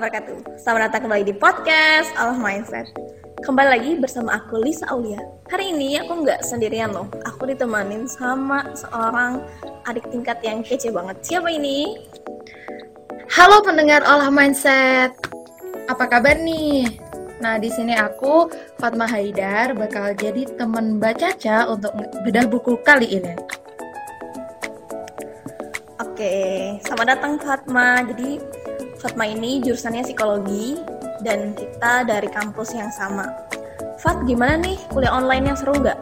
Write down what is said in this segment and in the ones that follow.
wabarakatuh. Selamat datang kembali di podcast Allah Mindset. Kembali lagi bersama aku Lisa Aulia. Hari ini aku nggak sendirian loh. Aku ditemanin sama seorang adik tingkat yang kece banget. Siapa ini? Halo pendengar Olah Mindset. Apa kabar nih? Nah, di sini aku Fatma Haidar bakal jadi teman Mbak Caca untuk bedah buku kali ini. Oke, selamat datang Fatma. Jadi Fatma ini jurusannya psikologi dan kita dari kampus yang sama. Fat, gimana nih kuliah online yang seru nggak?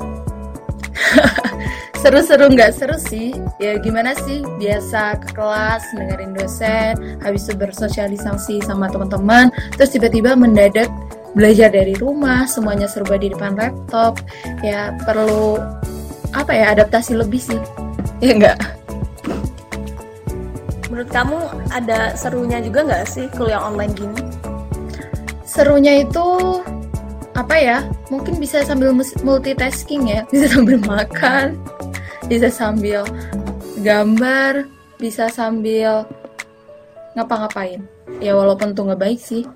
Seru-seru nggak seru sih. Ya gimana sih? Biasa ke kelas, dengerin dosen, habis itu bersosialisasi sama teman-teman, terus tiba-tiba mendadak belajar dari rumah, semuanya serba di depan laptop. Ya perlu apa ya adaptasi lebih sih. Ya enggak? Menurut kamu ada serunya juga nggak sih kuliah online gini? Serunya itu apa ya? Mungkin bisa sambil multitasking ya, bisa sambil makan, bisa sambil gambar, bisa sambil ngapa-ngapain. Ya walaupun tuh nggak baik sih.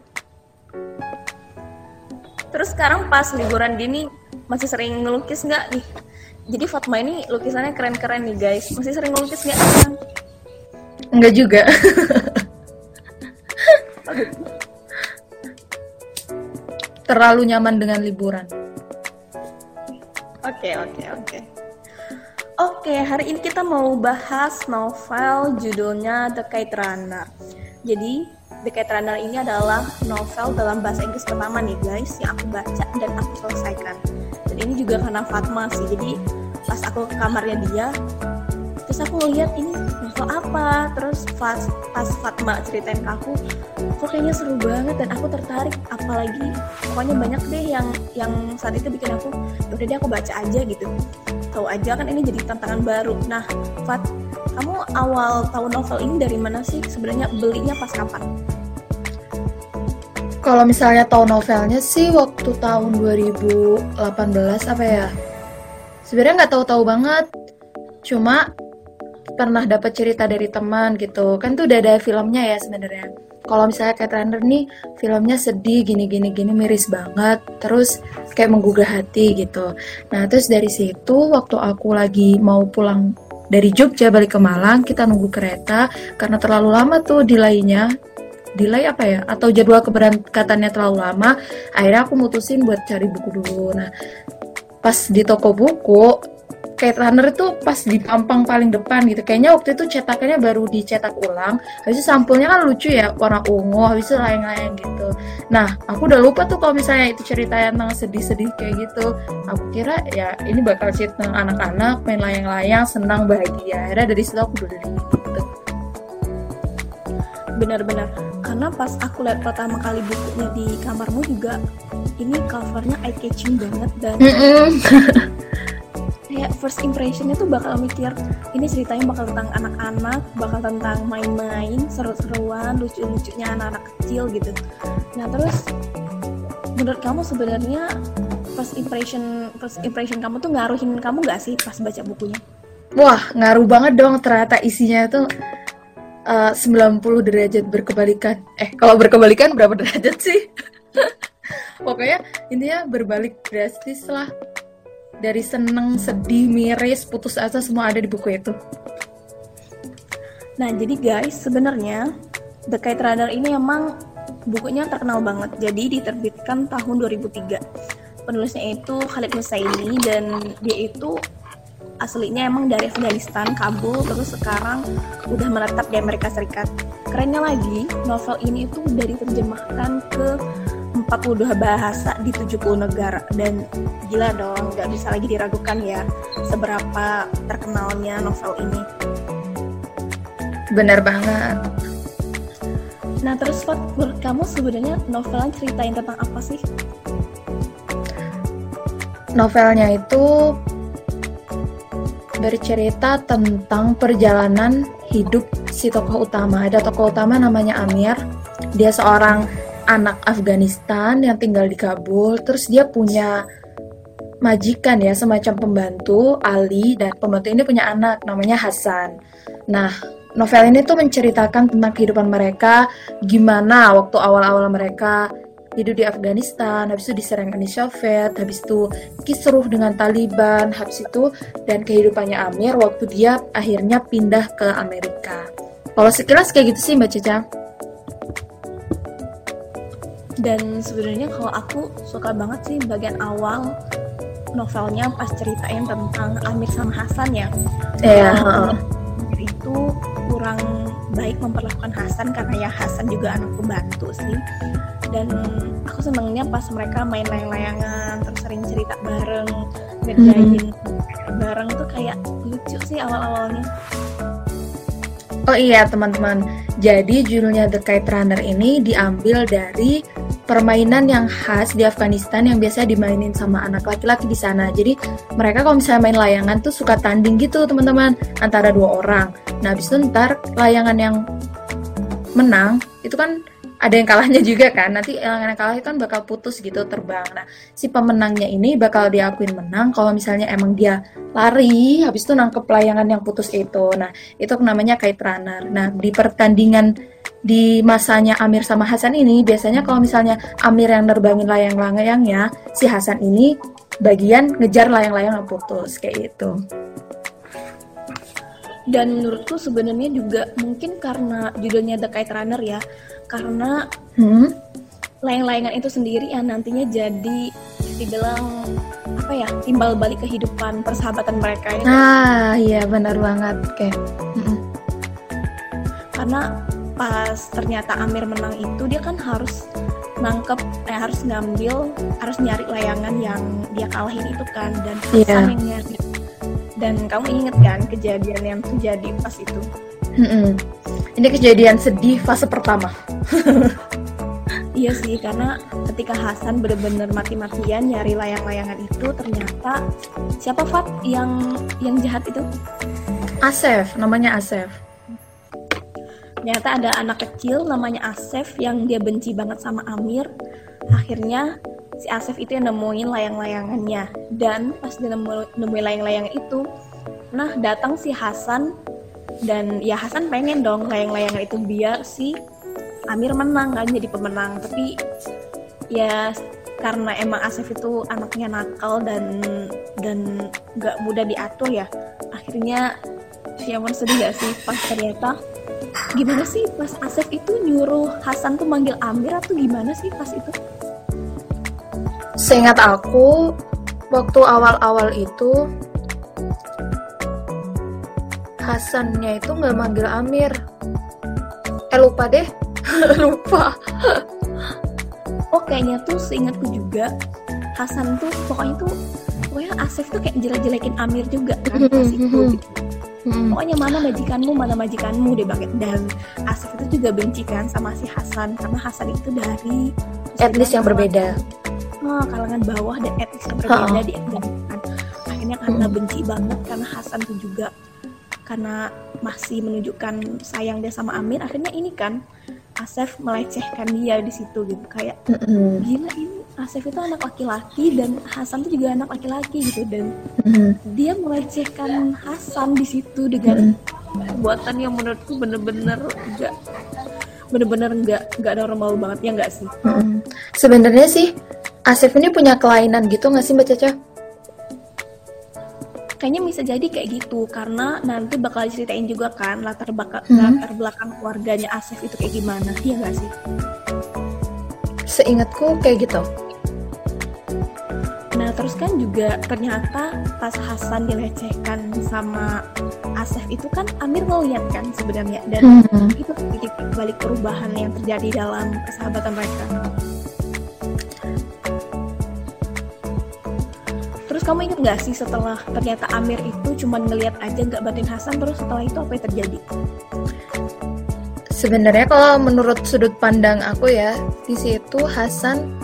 Terus sekarang pas liburan gini masih sering ngelukis nggak nih? Jadi Fatma ini lukisannya keren-keren nih guys. Masih sering ngelukis nggak? Enggak juga. Terlalu nyaman dengan liburan. Oke, oke, oke. Oke, hari ini kita mau bahas novel judulnya The Kite Runner. Jadi, The Kite Runner ini adalah novel dalam bahasa Inggris pertama nih guys yang aku baca dan aku selesaikan. Dan ini juga karena Fatma sih. Jadi, pas aku ke kamarnya dia, terus aku ngeliat ini novel apa? Terus pas pas Fatma ceritain ke aku kok kayaknya seru banget dan aku tertarik. Apalagi pokoknya banyak deh yang yang saat itu bikin aku ya udah deh aku baca aja gitu. Tahu aja kan ini jadi tantangan baru. Nah Fat kamu awal tahu novel ini dari mana sih? Sebenarnya belinya pas kapan? Kalau misalnya tahu novelnya sih waktu tahun 2018 apa ya? Sebenarnya nggak tahu-tahu banget. Cuma pernah dapat cerita dari teman gitu. Kan tuh udah ada filmnya ya sebenarnya. Kalau misalnya kayak Runner nih filmnya sedih gini gini gini miris banget. Terus kayak menggugah hati gitu. Nah terus dari situ waktu aku lagi mau pulang dari Jogja balik ke Malang kita nunggu kereta. Karena terlalu lama tuh delaynya. Delay apa ya? Atau jadwal keberangkatannya terlalu lama. Akhirnya aku mutusin buat cari buku dulu. Nah pas di toko buku Kate Runner itu pas di pampang paling depan gitu. Kayaknya waktu itu cetakannya baru dicetak ulang. Habis itu sampulnya kan lucu ya, warna ungu, habis itu layang-layang gitu. Nah, aku udah lupa tuh kalau misalnya itu ceritanya tentang sedih-sedih kayak gitu. Aku kira ya ini bakal cerita tentang anak-anak main layang-layang, senang, bahagia. Akhirnya dari situ aku udah gitu. Benar-benar. Karena pas aku lihat pertama kali bukunya di kamarmu juga, ini covernya eye catching banget dan kayak first impressionnya tuh bakal mikir ini ceritanya bakal tentang anak-anak bakal tentang main-main seru-seruan lucu-lucunya anak-anak kecil gitu. Nah terus menurut kamu sebenarnya first impression first impression kamu tuh ngaruhin kamu gak sih pas baca bukunya? Wah ngaruh banget dong ternyata isinya tuh uh, 90 derajat berkebalikan. Eh kalau berkebalikan berapa derajat sih? Pokoknya intinya berbalik drastis lah dari seneng, sedih, miris, putus asa semua ada di buku itu. Nah, jadi guys, sebenarnya The Kite Runner ini emang bukunya terkenal banget. Jadi diterbitkan tahun 2003. Penulisnya itu Khalid Nusaini dan dia itu aslinya emang dari Afghanistan, Kabul, terus sekarang udah menetap di Amerika Serikat. Kerennya lagi, novel ini itu udah diterjemahkan ke 42 bahasa di 70 negara. Dan gila dong nggak bisa lagi diragukan ya seberapa terkenalnya novel ini. Benar banget. Nah terus Fat, menurut kamu sebenarnya novelnya ceritain tentang apa sih? Novelnya itu bercerita tentang perjalanan hidup si tokoh utama. Ada tokoh utama namanya Amir. Dia seorang anak Afghanistan yang tinggal di Kabul terus dia punya majikan ya, semacam pembantu Ali dan pembantu ini punya anak namanya Hasan. Nah, novel ini tuh menceritakan tentang kehidupan mereka, gimana waktu awal-awal mereka hidup di Afghanistan, habis itu diserang Uni Soviet, habis itu kisruh dengan Taliban, habis itu dan kehidupannya Amir waktu dia akhirnya pindah ke Amerika. Kalau sekilas kayak gitu sih Mbak Cica. Dan sebenarnya kalau aku suka banget sih bagian awal novelnya pas ceritain tentang Amir sama Hasan ya. Iya. Kalau Amir itu kurang baik memperlakukan Hasan karena ya Hasan juga anak pembantu sih. Dan aku senengnya pas mereka main layang-layangan terus sering cerita bareng ngerjain bareng tuh kayak lucu sih awal-awalnya. Oh iya teman-teman, jadi judulnya The Kite Runner ini diambil dari permainan yang khas di Afghanistan yang biasa dimainin sama anak laki-laki di sana. Jadi mereka kalau misalnya main layangan tuh suka tanding gitu teman-teman antara dua orang. Nah habis itu ntar layangan yang menang itu kan ada yang kalahnya juga kan. Nanti yang kalah itu kan bakal putus gitu terbang. Nah si pemenangnya ini bakal diakuin menang kalau misalnya emang dia lari habis itu nangkep layangan yang putus itu. Nah itu namanya kite runner. Nah di pertandingan di masanya Amir sama Hasan ini biasanya kalau misalnya Amir yang nerbangin layang-layangnya, si Hasan ini bagian ngejar layang-layang yang putus kayak gitu. Dan menurutku sebenarnya juga mungkin karena judulnya The Kite Runner ya, karena Hmm? layang-layangan itu sendiri yang nantinya jadi dibilang apa ya timbal balik kehidupan persahabatan mereka ya. Ah iya benar banget kayak. mm-mm. karena pas ternyata Amir menang itu dia kan harus nangkep eh harus ngambil harus nyari layangan yang dia kalahin itu kan dan. Hasan yang nyari dan kamu inget kan kejadian yang terjadi pas itu Mm-mm. Ini kejadian sedih fase pertama. iya sih karena ketika Hasan bener-bener mati-matian nyari layang-layangan itu ternyata siapa Fat yang yang jahat itu Asef, namanya Asef. ternyata ada anak kecil namanya Asef yang dia benci banget sama Amir akhirnya si Asef itu yang nemuin layang-layangannya. Dan pas dia nemu, nemuin layang-layangan itu nah datang si Hasan. Dan ya Hasan pengen dong layang-layangan itu biar si Amir menang kan jadi pemenang. Tapi ya karena emang Asef itu anaknya nakal dan dan nggak mudah diatur ya akhirnya ya emang sedih gak sih? Pas ternyata gimana sih? Pas Asef itu nyuruh Hasan tuh manggil Amir atau gimana sih pas itu Seingat aku, waktu awal-awal itu Hasannya itu nggak manggil Amir. Eh lupa deh, lupa. oh kayaknya tuh seingatku juga Hasan tuh pokoknya tuh pokoknya Asef tuh kayak jelek-jelekin Amir juga kan pas itu Mm-mm. pokoknya mana majikanmu mana majikanmu deh banget dan Asif itu juga benci kan sama si Hasan karena Hasan itu dari Etnis yang berbeda. Ah, kalangan bawah dan etnis yang berbeda Ha-ha. di Afghanistan. Akhirnya karena Mm. benci banget karena Hasan tuh juga karena masih menunjukkan sayang dia sama Amir akhirnya ini kan Asef melecehkan dia di situ gitu. Kayak gila ini Asef itu anak laki-laki dan Hasan tuh juga anak laki-laki gitu. Dan dia melecehkan Hasan di situ dengan perbuatan yang menurutku bener-bener enggak bener-bener enggak enggak normal banget. Ya enggak sih. Sebenarnya sih Asif ini punya kelainan gitu nggak sih Mbak Caca? kayaknya bisa jadi kayak gitu karena nanti bakal diceritain juga kan latar belakang Hmm. latar belakang keluarganya Asif itu kayak gimana iya enggak sih Seingatku kayak gitu. Nah terus kan juga ternyata pas Hasan dilecehkan sama Asef itu kan Amir ngeliat kan sebenarnya dan Hmm. itu titik balik perubahan yang terjadi dalam persahabatan mereka. Terus kamu inget gak sih setelah ternyata Amir itu cuma ngeliat aja nggak bantuin Hasan terus setelah itu apa yang terjadi? Sebenarnya kalau menurut sudut pandang aku ya, di situ Hasan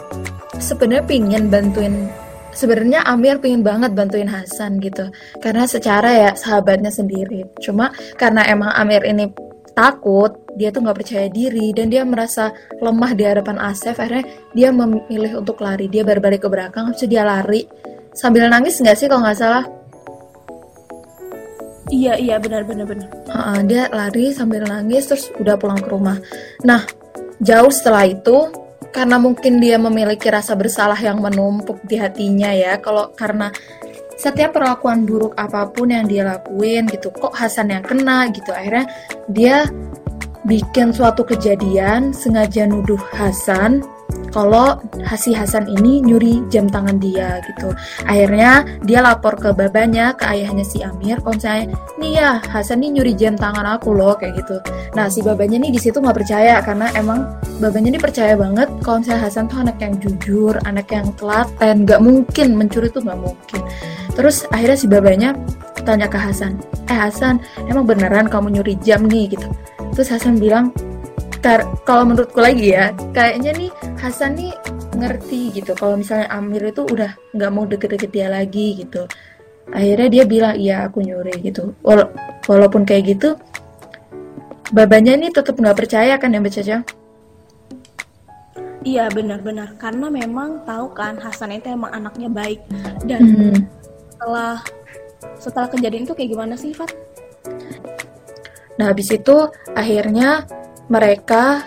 sebenarnya pingin bantuin sebenarnya Amir pingin banget bantuin Hasan gitu. Karena secara ya sahabatnya sendiri. Cuma karena emang Amir ini takut, dia tuh nggak percaya diri dan dia merasa lemah di hadapan Asef. Akhirnya dia memilih untuk lari. Dia berbalik ke belakang, habis dia lari sambil nangis nggak sih kalau nggak salah? Iya iya benar benar benar. Uh, dia lari sambil nangis terus udah pulang ke rumah. Nah jauh setelah itu karena mungkin dia memiliki rasa bersalah yang menumpuk di hatinya ya. Kalau karena setiap perlakuan buruk apa pun yang dia lakuin gitu, kok Hasan yang kena gitu. Akhirnya dia bikin suatu kejadian sengaja nuduh Hasan kalau Hasi Hasan ini nyuri jam tangan dia gitu. Akhirnya dia lapor ke babanya, ke ayahnya si Amir, kalau misalnya, nih ya Hasan nih nyuri jam tangan aku loh kayak gitu. Nah si babanya nih di situ nggak percaya karena emang babanya nih percaya banget kalau misalnya Hasan tuh anak yang jujur, anak yang telaten, nggak mungkin mencuri tuh nggak mungkin. Terus akhirnya si babanya tanya ke Hasan, eh Hasan emang beneran kamu nyuri jam nih gitu. Terus Hasan bilang, kalau menurutku lagi ya kayaknya nih Hasan nih ngerti gitu kalau misalnya Amir itu udah nggak mau deket-deket dia lagi gitu akhirnya dia bilang iya aku nyuri gitu Wala walaupun kayak gitu babanya nih tetap nggak percaya kan ya Mbak Caca? Iya benar-benar karena memang tahu kan Hasan itu emang anaknya baik dan hmm. setelah setelah kejadian itu kayak gimana sih Fat? Nah habis itu akhirnya mereka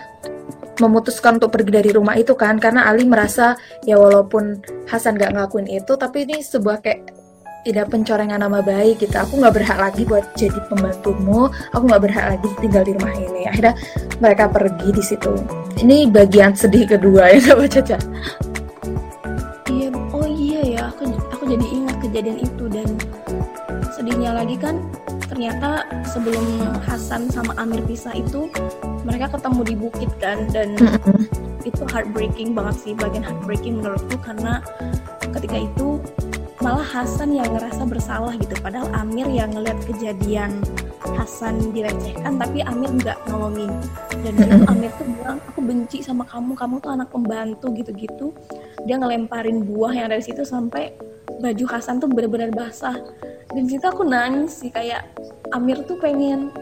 memutuskan untuk pergi dari rumah itu kan karena Ali merasa ya walaupun Hasan gak ngakuin itu tapi ini sebuah kayak tidak pencorengan nama baik gitu. Aku nggak berhak lagi buat jadi pembantumu. Aku nggak berhak lagi tinggal di rumah ini. Akhirnya mereka pergi di situ. Ini bagian sedih kedua ya nggak Caca. Iya oh iya ya aku aku jadi ingat kejadian itu dan sedihnya lagi kan ternyata sebelum Hasan sama Amir pisah itu mereka ketemu di bukit kan dan mm-hmm. itu heartbreaking banget sih bagian heartbreaking menurutku karena ketika itu malah Hasan yang ngerasa bersalah gitu padahal Amir yang ngeliat kejadian Hasan direcehkan tapi Amir nggak nolongin. Dan itu Amir tuh bilang aku benci sama kamu kamu tuh anak pembantu gitu-gitu. Dia ngelemparin buah yang ada di situ sampai baju Hasan tuh benar-benar basah. Dan situ aku nangis sih kayak Amir tuh pengen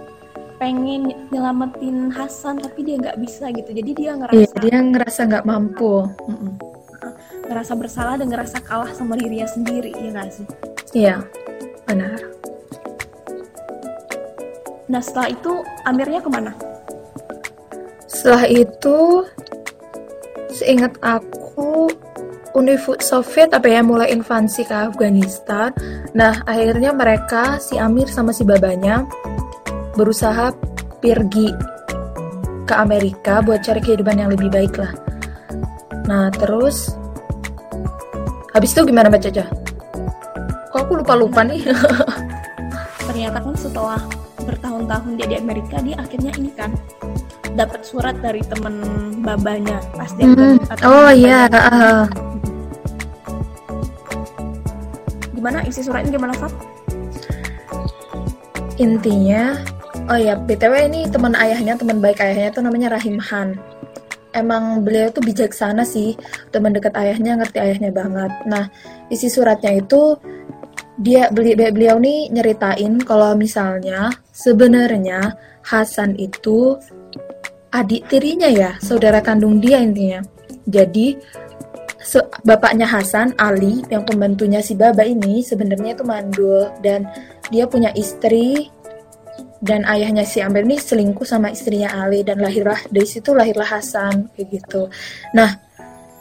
pengen nyelamatin Hasan tapi dia nggak bisa gitu. Jadi dia ngerasa iya, dia ngerasa nggak mampu. Ngerasa bersalah dan ngerasa kalah sama dirinya sendiri ya nggak sih? Iya benar nah setelah itu Amirnya ke mana setelah itu seingat aku Uni Soviet apa ya mulai invasi ke Afghanistan. Nah akhirnya mereka si Amir sama si babanya berusaha pergi ke Amerika buat cari kehidupan yang lebih baik lah. Nah terus habis itu gimana Mbak Caca? Kok aku lupa-lupa nih? Ternyata kan setelah bertahun-tahun dia di Amerika dia akhirnya ini kan dapat surat dari temen babanya pas dia hmm. oh iya uh. gimana isi suratnya gimana Fat? intinya Oh ya, BTW ini teman ayahnya, teman baik ayahnya tuh namanya Rahim Han. Emang beliau tuh bijaksana sih, teman dekat ayahnya, ngerti ayahnya banget. Nah, isi suratnya itu dia beli beliau nih nyeritain kalau misalnya sebenarnya Hasan itu adik tirinya ya, saudara kandung dia intinya. Jadi bapaknya Hasan, Ali, yang pembantunya si Baba ini sebenarnya itu mandul dan dia punya istri dan ayahnya si Amir ini selingkuh sama istrinya Ali dan lahirlah dari situ lahirlah Hasan kayak gitu. Nah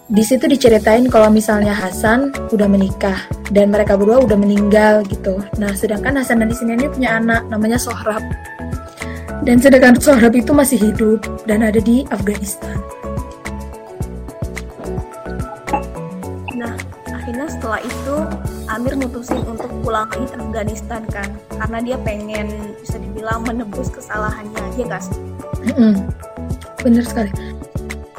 di situ diceritain kalau misalnya Hasan udah menikah dan mereka berdua udah meninggal gitu. Nah sedangkan Hasan dan istrinya ini punya anak namanya Sohrab dan sedangkan Sohrab itu masih hidup dan ada di Afghanistan. Nah akhirnya setelah itu Amir mutusin untuk pulang ke Afghanistan kan karena dia pengen bisa dibilang menebus kesalahannya ya gak sih? Mm-hmm. Bener sekali.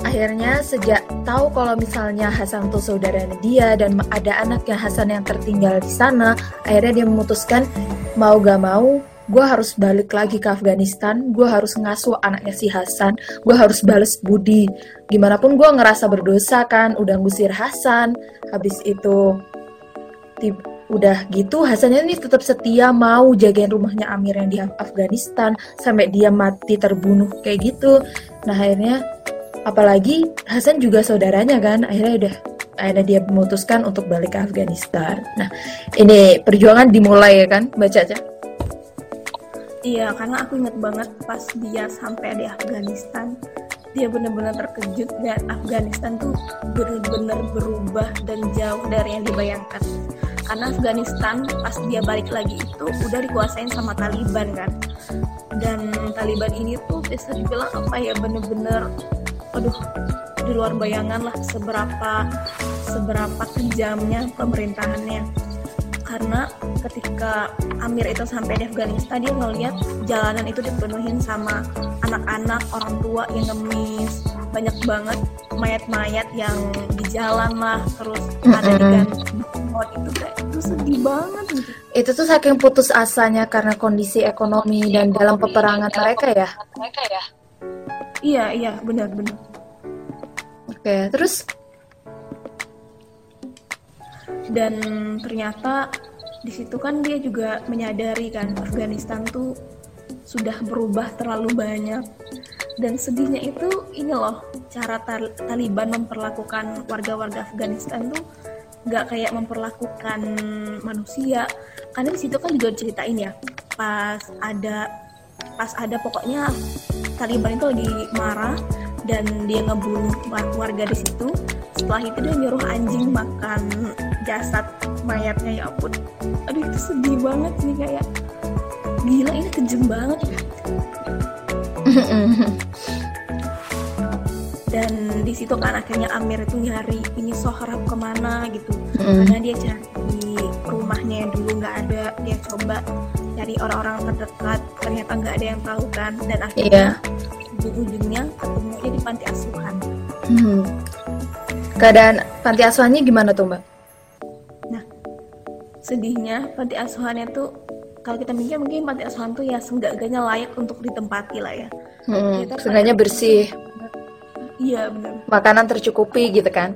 Akhirnya sejak tahu kalau misalnya Hasan tuh saudaranya dia dan ada anaknya Hasan yang tertinggal di sana, akhirnya dia memutuskan mau gak mau gue harus balik lagi ke Afghanistan, gue harus ngasuh anaknya si Hasan, gue harus bales budi. Gimana pun gue ngerasa berdosa kan, udah ngusir Hasan, habis itu udah gitu Hasan ini tetap setia mau jagain rumahnya Amir yang di Afghanistan sampai dia mati terbunuh kayak gitu nah akhirnya apalagi Hasan juga saudaranya kan akhirnya udah akhirnya dia memutuskan untuk balik ke Afghanistan. Nah, ini perjuangan dimulai ya kan, Mbak Caca? Iya, karena aku inget banget pas dia sampai di Afghanistan, dia benar-benar terkejut dan Afghanistan tuh benar-benar berubah dan jauh dari yang dibayangkan. Karena Afghanistan pas dia balik lagi itu udah dikuasain sama Taliban kan. Dan Taliban ini tuh bisa dibilang apa ya bener-bener aduh di luar bayangan lah seberapa seberapa kejamnya pemerintahannya. Karena ketika Amir itu sampai di Afghanistan dia ngeliat jalanan itu dipenuhin sama anak-anak orang tua yang ngemis. Banyak banget mayat-mayat yang di jalan lah terus ada di gantung itu kayak itu sedih banget gitu. Itu tuh saking putus asanya karena kondisi ekonomi dan dalam peperangan mereka ya. Iya iya benar-benar Oke, terus? Dan ternyata di situ kan dia juga menyadari kan Afghanistan tuh sudah berubah terlalu banyak. Dan sedihnya itu ini loh cara Tal- Taliban memperlakukan warga-warga Afghanistan tuh nggak kayak memperlakukan manusia. Karena di situ kan juga diceritain ya pas ada pas ada pokoknya Taliban itu lagi marah dan dia ngebunuh war- warga di situ. Setelah itu dia nyuruh anjing makan jasad mayatnya ya ampun. Aduh itu sedih banget sih kayak gila ini kejam banget. Dan di situ kan akhirnya Amir itu nyari ini Sohrab ke mana gitu. Mm. karena dia cari rumahnya yang dulu nggak ada dia coba cari orang-orang terdekat ternyata nggak ada yang tahu kan dan akhirnya ujung-ujungnya ketemunya di panti asuhan Hmm. Keadaan panti asuhannya gimana tuh, Mbak? sedihnya panti asuhannya tuh kalau kita mikir mungkin panti asuhan tuh ya seenggak-enggaknya layak untuk ditempati lah ya Hmm, seenggaknya panti bersih, iya benar makanan tercukupi gitu kan.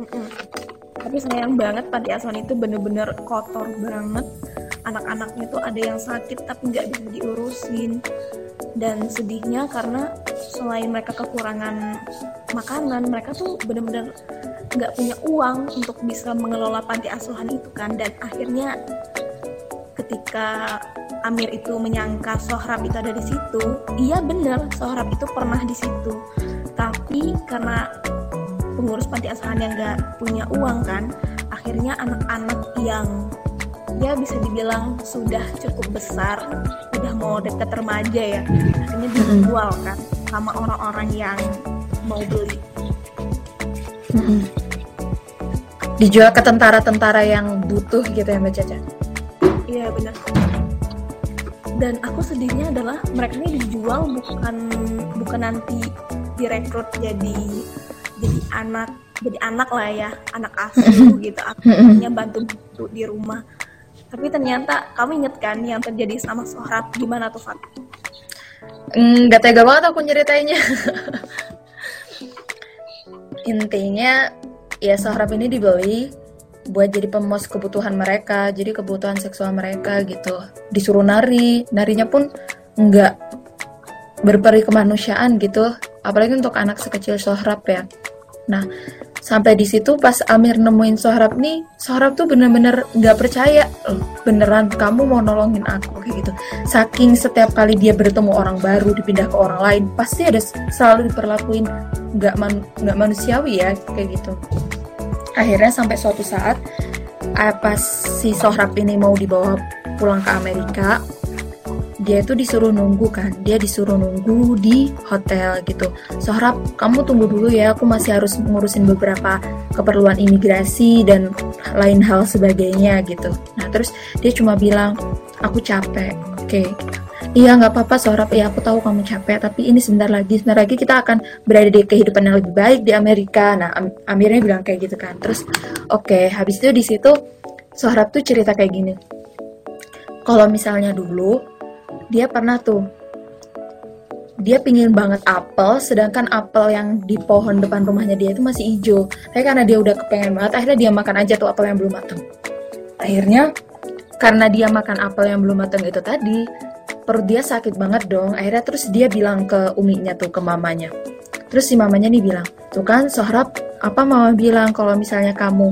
Mm-mm. Tapi sayang banget panti asuhan itu bener-bener kotor banget. Anak-anaknya tuh ada yang sakit tapi nggak bisa diurusin. Dan sedihnya karena selain mereka kekurangan makanan, mereka tuh bener-bener nggak punya uang untuk bisa mengelola panti asuhan itu kan. Dan akhirnya ketika Amir itu menyangka Sohrab itu ada di situ, iya bener Sohrab itu pernah di situ. Tapi karena pengurus panti asuhan yang nggak punya uang kan akhirnya anak-anak yang ya bisa dibilang sudah cukup besar udah mau deket remaja ya. Akhirnya dijual kan sama orang-orang yang mau beli. Mm-mm. Dijual ke tentara-tentara yang butuh gitu ya Mbak Caca. iya benar. Dan aku sedihnya adalah mereka ini dijual bukan bukan nanti direkrut jadi jadi anak jadi anak lah ya anak asuh gitu. Akhirnya bantu bantu di rumah tapi ternyata kamu inget kan yang terjadi sama Sohrab gimana tuh Fat? Mm, Nggak tega banget aku nyeritainnya. Intinya ya Sohrab ini dibeli buat jadi pemuas kebutuhan mereka, jadi kebutuhan seksual mereka gitu. Disuruh nari, narinya pun nggak berperi kemanusiaan gitu, apalagi untuk anak sekecil Sohrab ya. Nah, sampai di situ pas Amir nemuin Sohrab nih, Sohrab tuh bener-bener nggak percaya, loh, beneran kamu mau nolongin aku kayak gitu. Saking setiap kali dia bertemu orang baru, dipindah ke orang lain, pasti ada selalu diperlakuin nggak man- nggak manusiawi ya kayak gitu. Akhirnya sampai suatu saat, eh, pas si Sohrab ini mau dibawa pulang ke Amerika, dia itu disuruh nunggu kan. Dia disuruh nunggu di hotel gitu. Sohrab kamu tunggu dulu ya. Aku masih harus ngurusin beberapa keperluan imigrasi dan lain hal sebagainya gitu. Nah terus dia cuma bilang aku capek. Oke. Iya nggak apa-apa Sohrab, ya aku tahu kamu capek, tapi ini sebentar lagi, sebentar lagi kita akan berada di kehidupan yang lebih baik di Amerika. Nah, Am- Amirnya bilang kayak gitu kan. Terus, oke, habis itu di situ Sohrab tuh cerita kayak gini. Kalau misalnya dulu dia pernah tuh. Dia pingin banget apel sedangkan apel yang di pohon depan rumahnya dia itu masih hijau. Tapi karena dia udah kepengen banget akhirnya dia makan aja tuh apel yang belum matang akhirnya karena dia makan apel yang belum matang itu tadi perut dia sakit banget dong. Akhirnya terus dia bilang ke uminya tuh ke mamanya. Terus si mamanya nih bilang tuh kan Sohrab apa mama bilang kalau misalnya kamu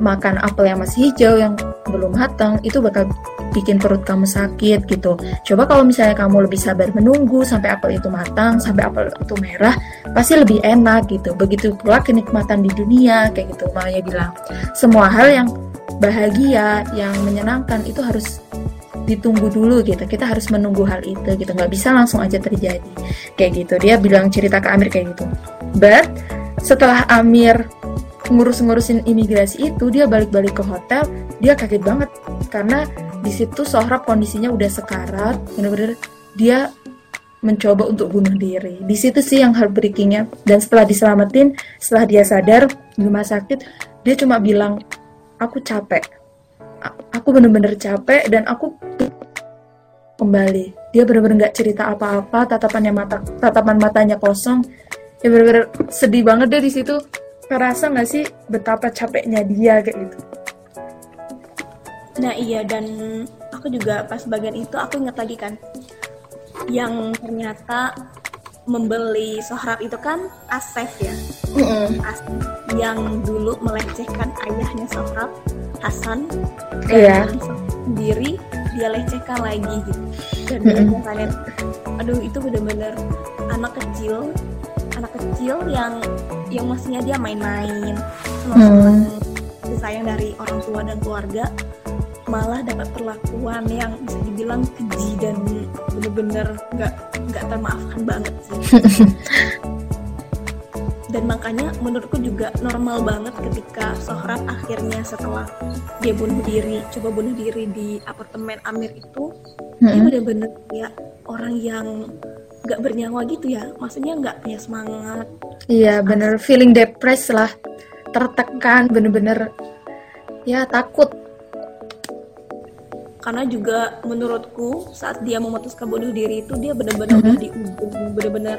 makan apel yang masih hijau yang belum matang itu bakal bikin perut kamu sakit gitu. Coba kalau misalnya kamu lebih sabar menunggu sampai apel itu matang, sampai apel itu merah, pasti lebih enak gitu. Begitu pula kenikmatan di dunia kayak gitu. Mamanya bilang, semua hal yang bahagia, yang menyenangkan itu harus ditunggu dulu gitu. Kita harus menunggu hal itu gitu. Nggak bisa langsung aja terjadi kayak gitu. Dia bilang cerita ke Amir kayak gitu. But setelah Amir ngurus-ngurusin imigrasi itu dia balik-balik ke hotel dia kaget banget. Karena di situ Sohrab kondisinya udah sekarat bener-bener dia mencoba untuk bunuh diri. Di situ sih yang heartbreakingnya. Dan setelah diselamatin setelah dia sadar di rumah sakit dia cuma bilang aku capek. Aku bener-bener capek dan aku kembali. Dia bener-bener nggak cerita apa-apa tatapannya mata tatapan matanya kosong. Ya bener-bener sedih banget deh di situ ngerasa nggak sih betapa capeknya dia kayak gitu? Nah iya dan aku juga pas bagian itu aku ingat lagi kan yang ternyata membeli Sohrab itu kan Asef ya? Mm Asef yang dulu melecehkan ayahnya Sohrab Hasan. Iya. Sendiri dia lecehkan lagi gitu. Dan mm -hmm. aduh itu bener-bener anak kecil anak kecil yang yang maksudnya dia main-main senang-senang hmm. disayang dari orang tua dan keluarga malah dapat perlakuan yang bisa dibilang keji dan bener-bener nggak nggak termaafkan banget sih dan makanya menurutku juga normal banget ketika Sohrab akhirnya setelah dia bunuh diri coba bunuh diri di apartemen Amir itu hmm. dia bener-bener ya orang yang nggak bernyawa gitu ya. Maksudnya nggak punya semangat. Iya bener. Feeling depressed lah. Tertekan bener-bener. Ya takut. Karena juga menurutku saat dia memutuskan bunuh diri itu dia benar-benar mm -hmm. di ujung benar-benar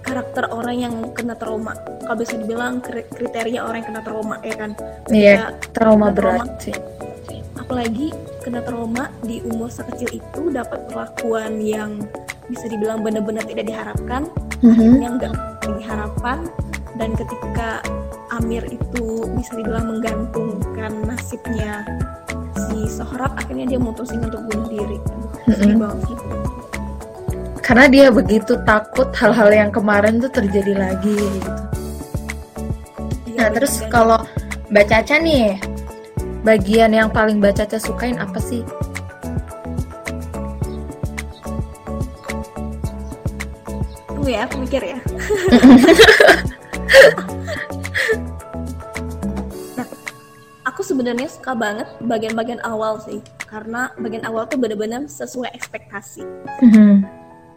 karakter orang yang kena trauma. Kalau bisa dibilang kriteria orang yang kena trauma ya kan? Iya trauma berat trauma, sih apalagi kena trauma di umur sekecil itu dapat perlakuan yang bisa dibilang benar-benar tidak diharapkan, mm-hmm. yang enggak diharapkan dan ketika Amir itu bisa dibilang menggantungkan nasibnya si Sohrab akhirnya dia mutusin untuk bunuh diri. Mm-hmm. Karena dia begitu takut hal-hal yang kemarin tuh terjadi lagi gitu. Ya, nah, terus kalau Mbak Caca nih, bagian yang paling Mbak Caca sukain apa sih? Tunggu ya, aku mikir ya. nah, aku sebenarnya suka banget bagian-bagian awal sih, karena bagian awal tuh benar-benar sesuai ekspektasi. Mm-hmm.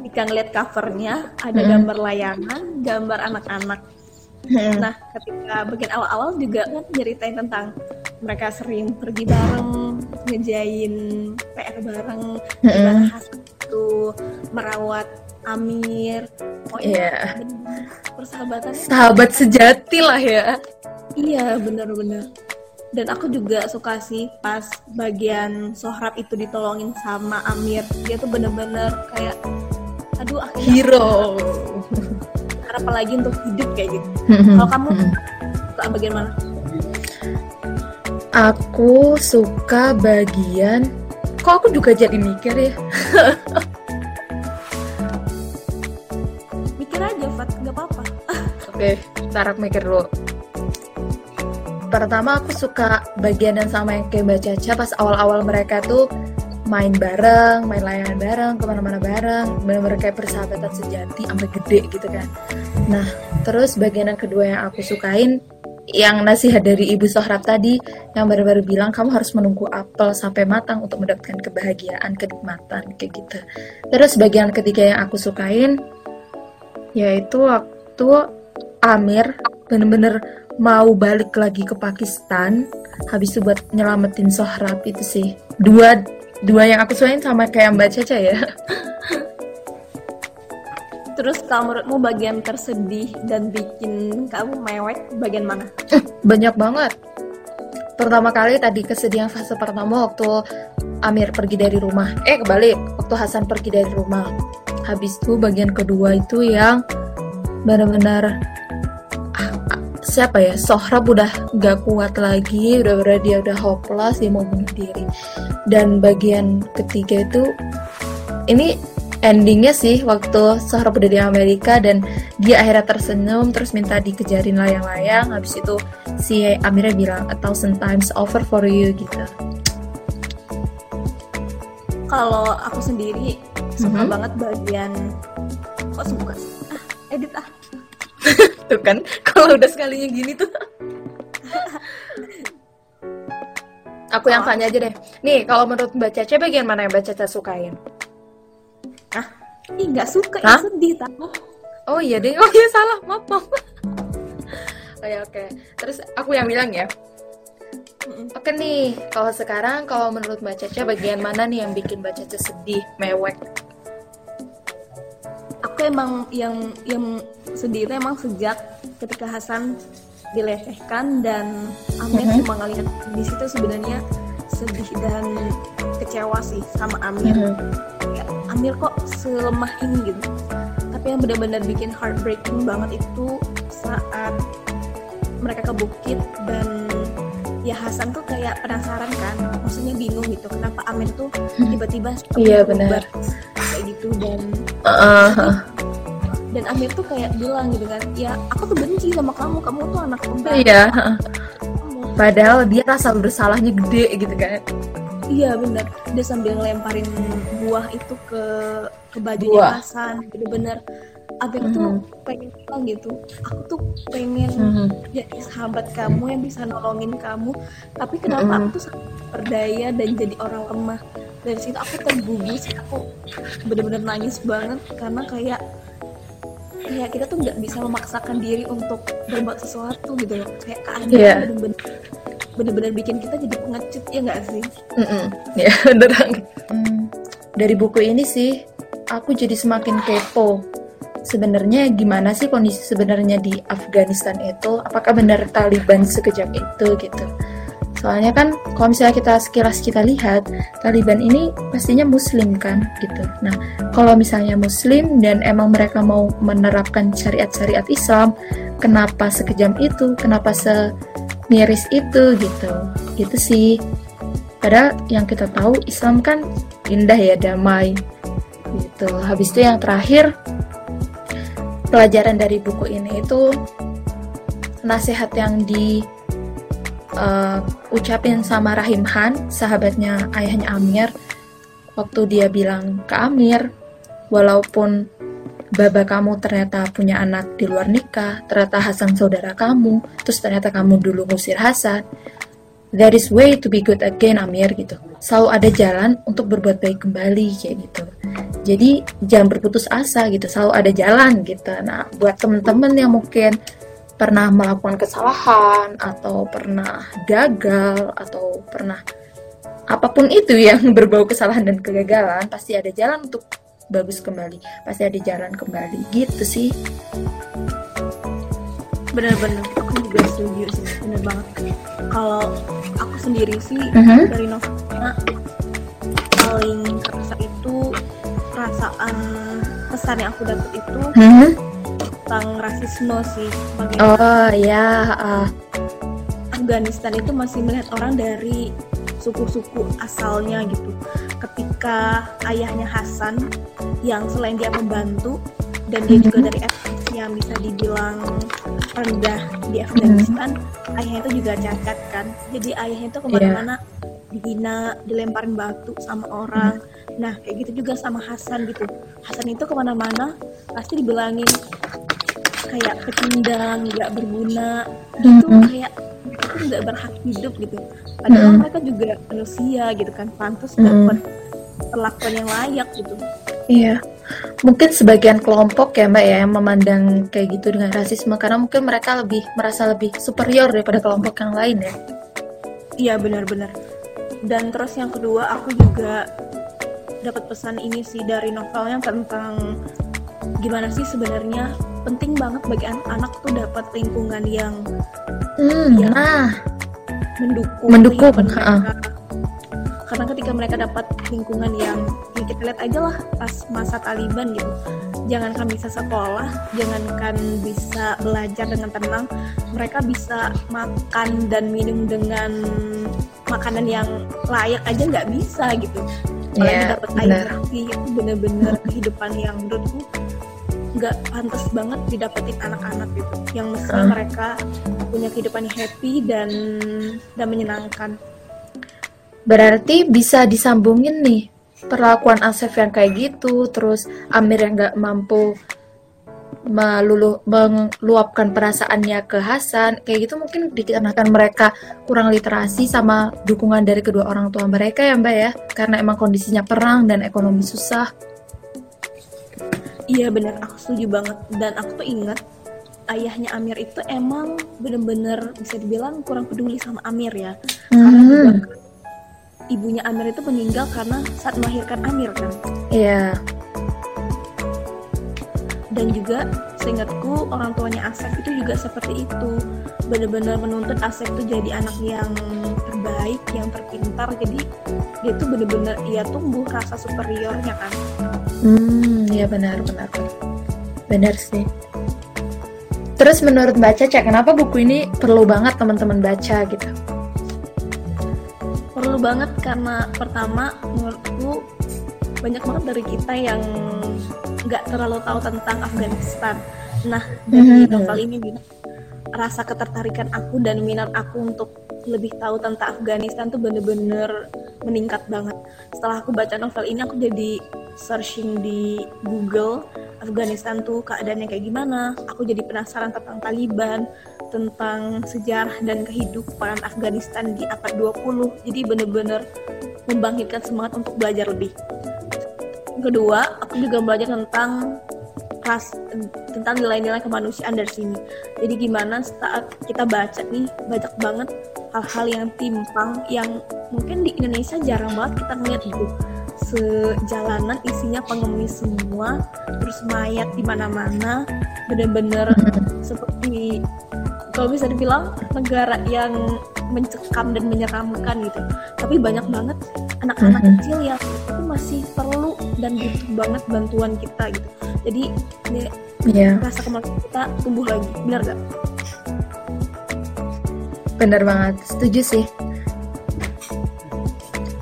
Jika ngeliat covernya, ada mm-hmm. gambar layangan, gambar anak-anak. Mm-hmm. Nah, ketika bagian awal-awal juga kan ceritain tentang mereka sering pergi bareng ngejain PR bareng mm-hmm. Hasan itu merawat Amir. Oh iya. yeah. persahabatan. Sahabat sejati lah ya. Iya bener-bener. Dan aku juga suka sih pas bagian Sohrab itu ditolongin sama Amir. Dia tuh bener-bener kayak aduh akhirnya hero. Harapan lagi untuk hidup kayak gitu. Kalau kamu suka bagian mana Aku suka bagian kok aku juga jadi mikir ya. mikir aja, Fat, nggak apa-apa. Oke, tarak mikir dulu. Pertama aku suka bagian yang sama yang kayak Mbak Caca pas awal-awal mereka tuh main bareng, main layangan bareng, ke mana-mana bareng, benar-benar kayak persahabatan sejati sampai gede gitu kan. Nah, terus bagian yang kedua yang aku sukain yang nasihat dari Ibu Sohrab tadi yang baru-baru bilang kamu harus menunggu apel sampai matang untuk mendapatkan kebahagiaan, kenikmatan kayak gitu. Terus bagian ketiga yang aku sukain yaitu waktu Amir bener-bener mau balik lagi ke Pakistan habis itu buat nyelamatin Sohrab itu sih dua dua yang aku sukain sama kayak Mbak Caca ya Terus kalau menurutmu bagian tersedih dan bikin kamu mewek bagian mana? Banyak banget. Pertama kali tadi kesedihan fase pertama waktu Amir pergi dari rumah. Eh kebalik, waktu Hasan pergi dari rumah. Habis itu bagian kedua itu yang benar-benar siapa ya Sohrab udah gak kuat lagi udah udah dia udah hopeless dia mau bunuh diri dan bagian ketiga itu ini endingnya sih waktu Sohrab udah di Amerika dan dia akhirnya tersenyum terus minta dikejarin layang-layang. Habis itu si Amira bilang a thousand times over for you gitu. Kalau aku sendiri suka Mhm. banget bagian kok suka? Ah edit ah. Tuh kan kalau udah sekalinya gini tuh. Aku yang Oh. tanya aja deh. Nih kalau menurut Mbak Caca bagian mana yang Mbak Caca sukain ah ih nggak suka Hah? ih sedih tahu oh iya deh. Oh iya salah. Maaf maaf. Oke oke. Terus aku yang bilang ya. Oke nih kalau sekarang kalau menurut Mbak Caca bagian mana nih yang bikin Mbak Caca sedih mewek? Aku emang yang yang sedih itu emang sejak ketika Hasan dilecehkan dan Amir Mhm. cuma ngeliat di situ sebenarnya sedih dan kecewa sih sama Amir Mhm. Ya, Amir kok selemah ini gitu tapi yang benar-benar bikin heartbreaking banget itu saat mereka ke bukit dan ya Hasan tuh kayak penasaran kan maksudnya bingung gitu kenapa Amir tuh tiba-tiba Iya, benar. kayak gitu dan Uh-uh. dan Amir tuh kayak bilang gitu kan ya aku tuh benci sama kamu kamu tuh anak pembantu iya padahal dia rasa bersalahnya gede gitu kan iya bener dia sambil ngelemparin buah itu ke ke bajunya. Hasan bener-bener Amir tuh Mhm. pengen bilang gitu aku tuh pengen Mhm. jadi sahabat kamu yang bisa nolongin kamu tapi kenapa Mhm. aku tuh sangat berdaya dan jadi orang lemah dari situ aku tergugis aku bener-bener nangis banget karena kayak kayak kita tuh nggak bisa memaksakan diri untuk berbuat sesuatu gitu loh kayak keadaan Iya. bener-bener bener-bener bikin kita jadi pengecut ya nggak sih Mm-mm. Ya, bener banget. Hmm, dari buku ini sih, aku jadi semakin kepo. Sebenarnya gimana sih kondisi sebenarnya di Afghanistan itu? Apakah benar Taliban sekejam itu gitu? Soalnya kan kalau misalnya kita sekilas kita lihat, Taliban ini pastinya Muslim kan gitu. Nah, kalau misalnya Muslim dan emang mereka mau menerapkan syariat-syariat Islam, kenapa sekejam itu? Kenapa semiris itu gitu? Gitu sih. Padahal yang kita tahu Islam kan indah ya damai gitu. Habis itu yang terakhir pelajaran dari buku ini itu nasihat yang di uh, ucapin sama Rahim Han, sahabatnya ayahnya Amir, waktu dia bilang ke Amir, walaupun baba kamu ternyata punya anak di luar nikah, ternyata Hasan saudara kamu, terus ternyata kamu dulu ngusir Hasan, there is way to be good again Amir gitu. Selalu ada jalan untuk berbuat baik kembali kayak gitu. Jadi jangan berputus asa gitu, selalu ada jalan gitu. Nah, buat temen-temen yang mungkin pernah melakukan kesalahan atau pernah gagal atau pernah apa pun itu yang berbau kesalahan dan kegagalan, pasti ada jalan untuk bagus kembali. Pasti ada jalan kembali gitu sih. bener-bener aku juga setuju sih bener banget kalau aku sendiri sih Mhm. dari novelnya paling kerasa itu perasaan pesan yang aku dapat itu Hmm? Tentang rasisme sih bagaimana Oh ya, ah. Afghanistan itu masih melihat orang dari suku-suku asalnya gitu. Ketika ayahnya Hasan yang selain dia membantu dan dia juga dari etnis yang bisa dibilang rendah di Afghanistan ayahnya itu juga cacat kan. Jadi ayahnya itu ke mana-mana dihina dilemparin batu sama orang. Nah kayak gitu juga sama Hasan gitu. Hasan itu ke mana-mana pasti dibilangin kayak pecundang nggak berguna. Itu kayak mereka tuh nggak berhak hidup gitu. Padahal mereka juga manusia gitu kan. Pantas dapat perlakuan yang layak gitu. Iya, mungkin sebagian kelompok ya Mbak ya yang memandang kayak gitu dengan rasisme. Karena mungkin mereka lebih merasa lebih superior daripada kelompok yang lain ya. iya benar-benar. Dan terus yang kedua aku juga dapat pesan ini sih dari novelnya tentang gimana sih sebenarnya penting banget bagi anak-anak tuh dapat lingkungan yang Hmm, Iya. nah, mendukung Mendukung, mereka. Karena ketika mereka dapat lingkungan yang ya kita lihat aja lah pas masa Taliban gitu. jangankan bisa sekolah jangankan bisa belajar dengan tenang mereka bisa makan dan minum dengan makanan yang layak aja nggak bisa gitu apalagi Iya, dapat air itu bener-bener kehidupan yang menurutku nggak pantas banget didapetin anak-anak gitu yang mesti Hah? mereka punya kehidupan yang happy dan dan menyenangkan Berarti bisa disambungin nih perlakuan Asef yang kayak gitu, terus Amir yang nggak mampu melulu meluapkan perasaannya ke Hasan, kayak gitu mungkin dikarenakan mereka kurang literasi sama dukungan dari kedua orang tua mereka ya Mbak ya, karena emang kondisinya perang dan ekonomi susah. Iya bener, aku setuju banget. Dan aku tuh ingat ayahnya Amir itu emang bener-bener bisa dibilang kurang peduli sama Amir ya. Karena Hmm, juga ibunya Amir itu meninggal karena saat melahirkan Amir kan. iya, Dan juga seingatku orang tuanya Asep itu juga seperti itu. Bener-bener menuntut Asep itu jadi anak yang terbaik, yang terpintar. Jadi dia tuh bener-bener ia tumbuh rasa superiornya kan. Hmm, iya benar benar benar sih. Terus menurut Mbak Caca, kenapa buku ini perlu banget teman-teman baca gitu? perlu banget karena pertama menurutku banyak banget dari kita yang nggak terlalu tahu tentang Afghanistan. Nah dari Mhm. novel ini rasa ketertarikan aku dan minat aku untuk lebih tahu tentang Afghanistan tuh bener-bener meningkat banget. Setelah aku baca novel ini aku jadi searching di Google Afghanistan tuh keadaannya kayak gimana. Aku jadi penasaran tentang Taliban, tentang sejarah dan kehidupan Afghanistan di abad 20. Jadi bener-bener membangkitkan semangat untuk belajar lebih. Kedua, aku juga belajar tentang ras tentang nilai-nilai kemanusiaan dari sini. Jadi gimana saat kita baca nih banyak banget hal-hal yang timpang yang mungkin di Indonesia jarang banget kita ngeliat gitu. Sejalanan isinya pengemis semua, terus mayat di mana-mana, bener-bener seperti kalau bisa dibilang negara yang mencekam dan menyeramkan gitu. Tapi banyak banget anak-anak Mhm. kecil yang itu masih perlu dan butuh banget bantuan kita gitu. Jadi ini Iya. rasa kemanusiaan kita tumbuh lagi, benar gak? Bener banget, setuju sih.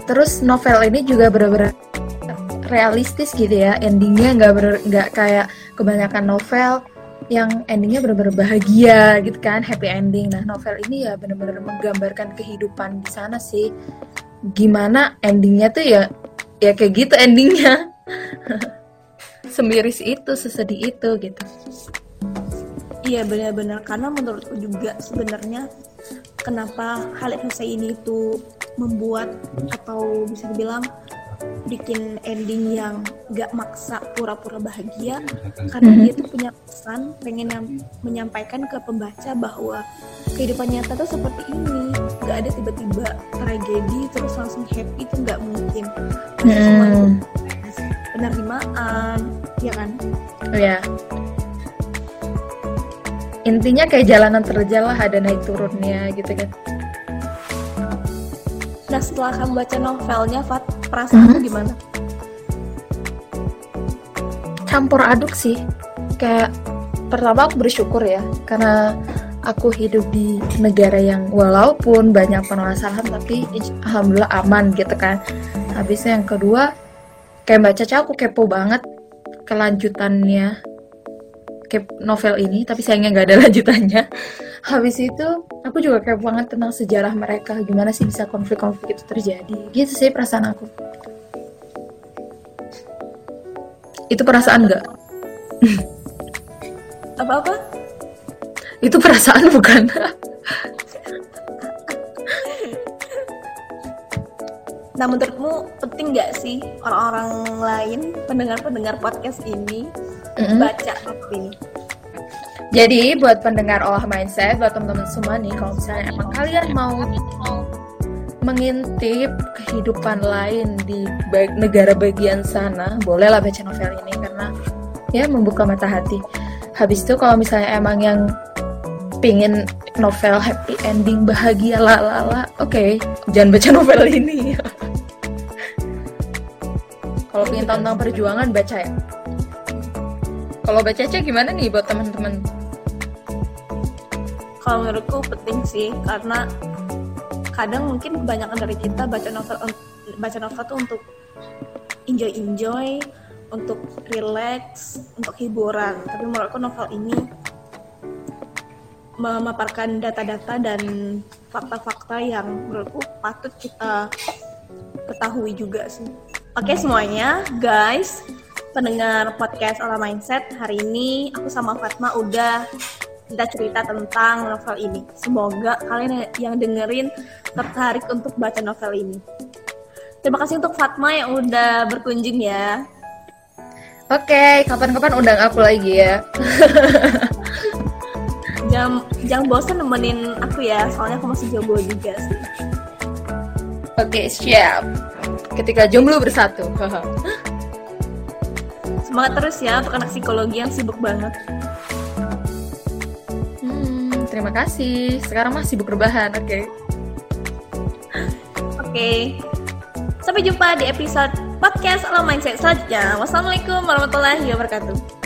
Terus novel ini juga bener-bener realistis gitu ya, endingnya nggak ber- nggak kayak kebanyakan novel yang endingnya bener-bener bahagia gitu kan, happy ending. Nah novel ini ya bener-bener menggambarkan kehidupan di sana sih. Gimana endingnya tuh ya, ya kayak gitu endingnya. Semiris itu, sesedih itu gitu. Iya benar-benar karena menurutku juga sebenarnya kenapa Khalid Hussein itu membuat atau bisa dibilang bikin ending yang gak maksa pura-pura bahagia karena Mhm. dia tuh punya pesan pengen nyam- menyampaikan ke pembaca bahwa kehidupan nyata tuh seperti ini gak ada tiba-tiba tragedi terus langsung happy itu gak mungkin Hmm, penerimaan ya kan ya. Intinya kayak jalanan terjal lah ada naik turunnya gitu kan. Nah setelah kamu baca novelnya, Fat, perasaanmu Mhm. gimana? campur aduk sih kayak pertama aku bersyukur ya karena aku hidup di negara yang walaupun banyak permasalahan tapi alhamdulillah aman gitu kan habisnya yang kedua kayak mbak Caca aku kepo banget kelanjutannya ke novel ini tapi sayangnya nggak ada lanjutannya habis itu aku juga kepo banget tentang sejarah mereka gimana sih bisa konflik-konflik itu terjadi gitu sih perasaan aku itu perasaan nggak Apa-apa? Itu perasaan bukan? Nah menurutmu penting nggak sih orang-orang lain, pendengar-pendengar podcast ini, Mm-mm. baca novel ini? Jadi buat pendengar olah mindset, buat teman-teman semua nih, kalau misalnya emang kalian mau mengintip kehidupan lain di ba- negara bagian sana, bolehlah baca novel ini karena ya membuka mata hati. Habis itu kalau misalnya emang yang pingin novel happy ending bahagia la la la, oke, jangan baca novel ini. kalau pingin tentang perjuangan baca ya. Kalau baca gimana nih buat teman-teman? Kalau menurutku penting sih karena kadang mungkin kebanyakan dari kita baca novel baca novel tuh untuk enjoy enjoy untuk relax untuk hiburan tapi menurutku novel ini memaparkan data-data dan fakta-fakta yang menurutku patut kita ketahui juga sih. Oke semuanya, guys, pendengar podcast Ala Mindset, hari ini aku sama Fatma udah kita cerita tentang novel ini. Semoga kalian yang dengerin tertarik untuk baca novel ini. Terima kasih untuk Fatma yang udah berkunjung ya. Oke, kapan-kapan undang aku lagi ya. jangan jangan bosan nemenin aku ya soalnya aku masih jomblo juga sih oke siap ketika jomblo bersatu semangat terus ya untuk anak psikologi yang sibuk banget terima kasih sekarang masih sibuk rebahan oke okay. oke okay. sampai jumpa di episode podcast Alam Mindset selanjutnya wassalamualaikum warahmatullahi wabarakatuh